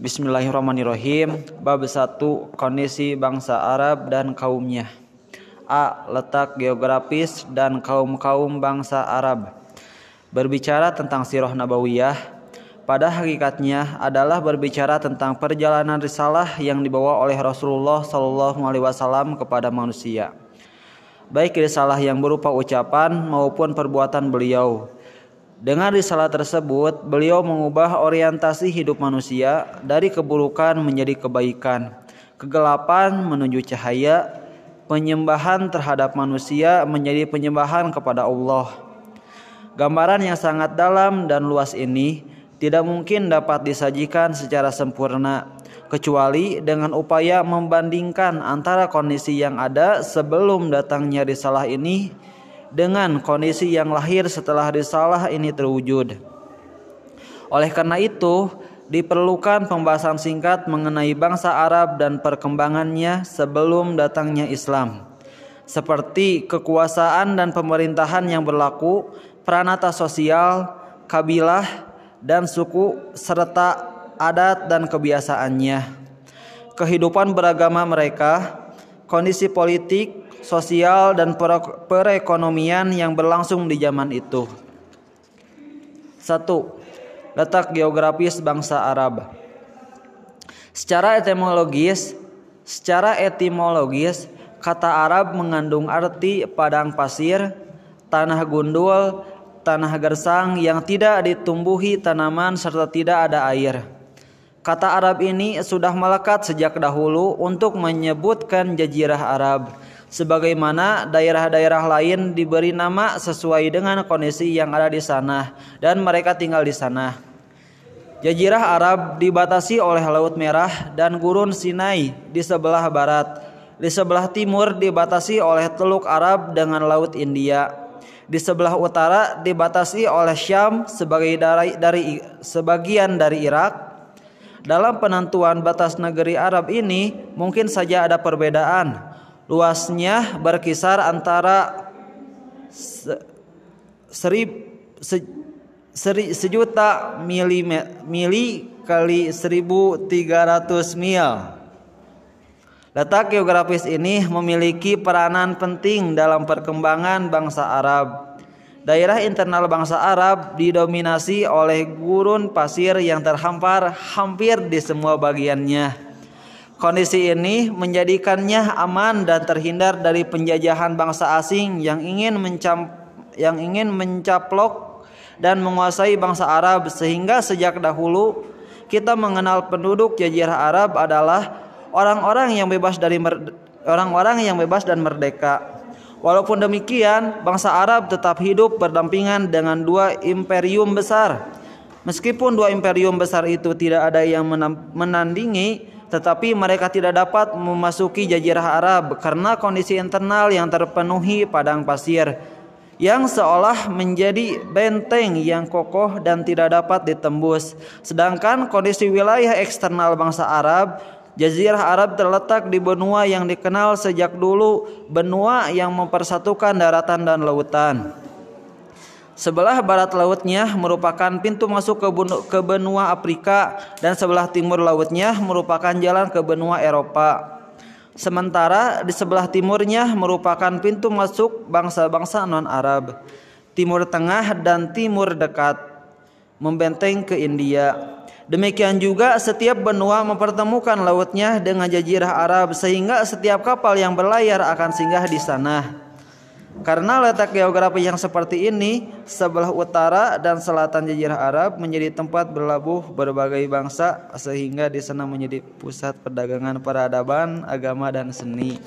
Bismillahirrahmanirrahim. Bab 1 kondisi bangsa Arab dan kaumnya. A. Letak geografis dan kaum-kaum bangsa Arab. Berbicara tentang sirah nabawiyah pada hakikatnya adalah berbicara tentang perjalanan risalah yang dibawa oleh Rasulullah Shallallahu alaihi wasallam kepada manusia. Baik risalah yang berupa ucapan maupun perbuatan beliau dengan risalah tersebut, beliau mengubah orientasi hidup manusia dari keburukan menjadi kebaikan, kegelapan menuju cahaya, penyembahan terhadap manusia menjadi penyembahan kepada Allah. Gambaran yang sangat dalam dan luas ini tidak mungkin dapat disajikan secara sempurna kecuali dengan upaya membandingkan antara kondisi yang ada sebelum datangnya risalah ini dengan kondisi yang lahir setelah risalah ini terwujud. Oleh karena itu, diperlukan pembahasan singkat mengenai bangsa Arab dan perkembangannya sebelum datangnya Islam. Seperti kekuasaan dan pemerintahan yang berlaku, peranata sosial, kabilah, dan suku serta adat dan kebiasaannya. Kehidupan beragama mereka, kondisi politik, sosial dan perekonomian yang berlangsung di zaman itu. Satu, letak geografis bangsa Arab. Secara etimologis, secara etimologis, kata Arab mengandung arti padang pasir, tanah gundul, tanah gersang yang tidak ditumbuhi tanaman serta tidak ada air. Kata Arab ini sudah melekat sejak dahulu untuk menyebutkan jazirah Arab sebagaimana daerah-daerah lain diberi nama sesuai dengan kondisi yang ada di sana dan mereka tinggal di sana. Jazirah Arab dibatasi oleh Laut Merah dan Gurun Sinai di sebelah barat. Di sebelah timur dibatasi oleh Teluk Arab dengan Laut India. Di sebelah utara dibatasi oleh Syam sebagai dari, dari sebagian dari Irak. Dalam penentuan batas negeri Arab ini mungkin saja ada perbedaan luasnya berkisar antara se, seri, se, seri, sejuta mili, mili kali 1300 mil. Letak geografis ini memiliki peranan penting dalam perkembangan bangsa Arab. Daerah internal bangsa Arab didominasi oleh gurun pasir yang terhampar hampir di semua bagiannya. Kondisi ini menjadikannya aman dan terhindar dari penjajahan bangsa asing yang ingin mencam, yang ingin mencaplok dan menguasai bangsa Arab sehingga sejak dahulu kita mengenal penduduk jazirah Arab adalah orang-orang yang bebas dari orang-orang yang bebas dan merdeka. Walaupun demikian, bangsa Arab tetap hidup berdampingan dengan dua imperium besar. Meskipun dua imperium besar itu tidak ada yang menandingi, tetapi mereka tidak dapat memasuki jazirah Arab karena kondisi internal yang terpenuhi padang pasir yang seolah menjadi benteng yang kokoh dan tidak dapat ditembus. Sedangkan kondisi wilayah eksternal bangsa Arab, jazirah Arab terletak di benua yang dikenal sejak dulu benua yang mempersatukan daratan dan lautan. Sebelah barat lautnya merupakan pintu masuk ke, ke benua Afrika dan sebelah timur lautnya merupakan jalan ke benua Eropa. Sementara di sebelah timurnya merupakan pintu masuk bangsa-bangsa non-Arab. Timur Tengah dan Timur Dekat membenteng ke India. Demikian juga setiap benua mempertemukan lautnya dengan jazirah Arab sehingga setiap kapal yang berlayar akan singgah di sana. Karena letak geografi yang seperti ini, sebelah utara dan selatan Jazirah Arab menjadi tempat berlabuh berbagai bangsa sehingga di sana menjadi pusat perdagangan peradaban, agama dan seni.